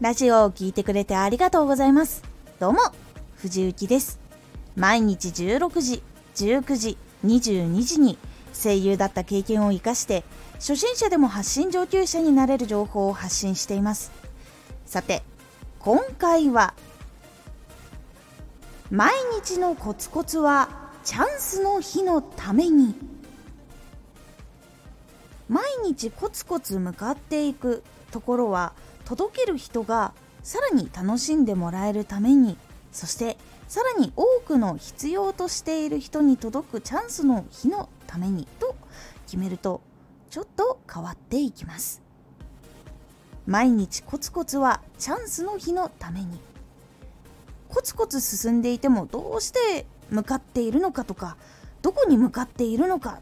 ラジオを聴いてくれてありがとうございます。どうも、藤幸です。毎日16時、19時、22時に声優だった経験を生かして、初心者でも発信上級者になれる情報を発信しています。さて、今回は、毎日のコツコツはチャンスの日のために毎日コツコツ向かっていくところは届ける人がさらに楽しんでもらえるためにそしてさらに多くの必要としている人に届くチャンスの日のためにと決めるとちょっと変わっていきます。毎日コツコツはチャンスの日のために。コツコツ進んでいてもどうして向かっているのかとかどこに向かっているのか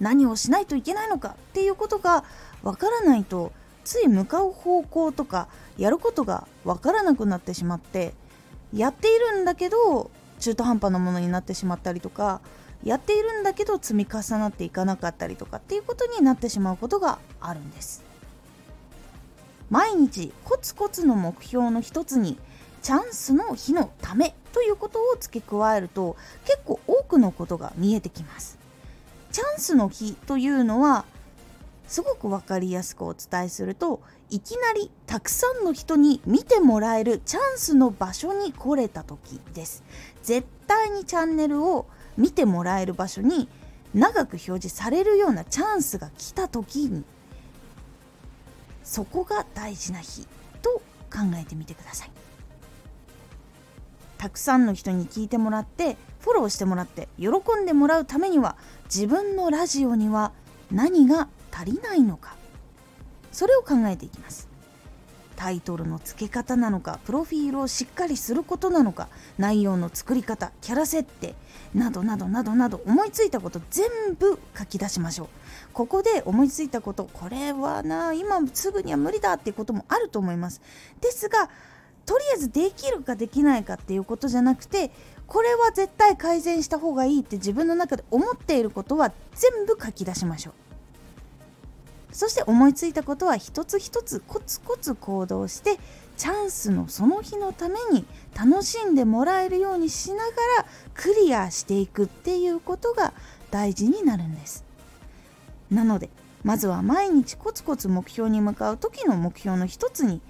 何をしないといけないのかっていうことがわからないとつい向かう方向とかやることが分からなくなってしまってやっているんだけど中途半端なものになってしまったりとかやっているんだけど積み重なっていかなかったりとかっていうことになってしまうことがあるんです。毎日コツコツの目標の一つにチャンスの日のためということを付け加えると結構多くのことが見えてきます。チャンスの日というのはすごく分かりやすくお伝えするといきなりたくさんの人に見てもらえるチャンスの場所に来れた時です。絶対にチャンネルを見てもらえる場所に長く表示されるようなチャンスが来た時にそこが大事な日と考えてみてください。たくさんの人に聞いてもらってフォローしてもらって喜んでもらうためには自分のラジオには何が足りないのか。それを考えていきます。タイトルの付け方なのかプロフィールをしっかりすることなのか内容の作り方キャラ設定などなどなどなど思いついたこと全部書き出しましょう。ここで思いついたことこれはな今すぐには無理だっていうこともあると思います。ですがとりあえずできるかできないかっていうことじゃなくてこれは絶対改善した方がいいって自分の中で思っていることは全部書き出しましょう。そして思いついたことは一つ一つコツコツ行動してチャンスのその日のために楽しんでもらえるようにしながらクリアしていくっていうことが大事になるんです。なのでまずは毎日コツコツ目標に向かう時の目標の一つに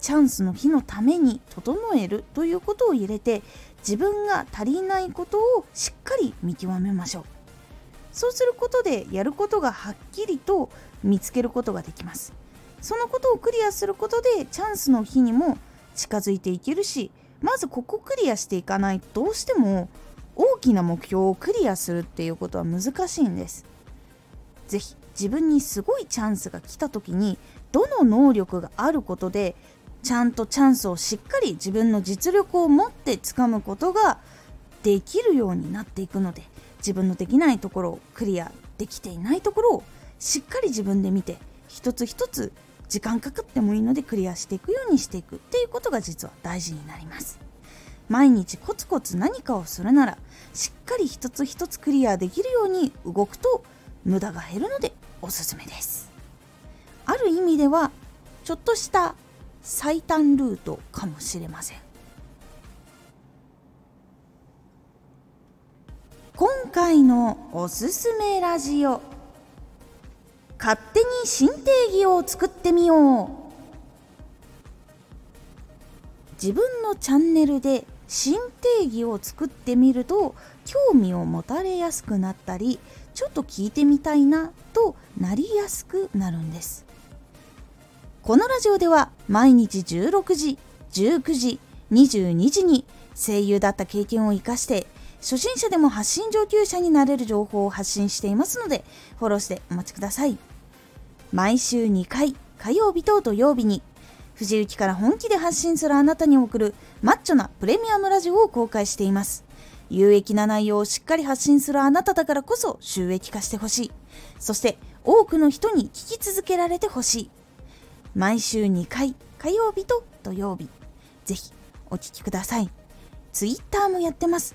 チャンスの日のために整えるということを入れて自分が足りないことをしっかり見極めましょう。そうすることでやることがはっきりと見つけることができます。そのことをクリアすることでチャンスの日にも近づいていけるしまずここクリアしていかないとどうしても大きな目標をクリアするっていうことは難しいんです。是非自分にすごいチャンスが来た時にどの能力があることでちゃんとチャンスをしっかり自分の実力を持ってつかむことができるようになっていくので自分のできないところをクリアできていないところをしっかり自分で見て一つ一つ時間かかってもいいのでクリアしていくようにしていくっていうことが実は大事になります。毎日コツコツ何かをするならしっかり一つ一つクリアできるように動くと無駄が減るのでおすすめです。ある意味ではちょっとした最短ルートかもしれません。今回のおすすめラジオ。勝手に新定義を作ってみよう。自分のチャンネルで新定義を作ってみると興味を持たれやすくなったりちょっと聞いてみたいなとなりやすくなるんです。このラジオでは毎日16時、19時、22時に声優だった経験を生かして初心者でも発信上級者になれる情報を発信していますのでフォローしてお待ちください。毎週2回火曜日と土曜日に藤雪から本気で発信するあなたに送るマッチョなプレミアムラジオを公開しています。有益な内容をしっかり発信するあなただからこそ収益化してほしい。そして多くの人に聞き続けられてほしい。毎週2回火曜日と土曜日ぜひお聴きくださいツイッターもやってます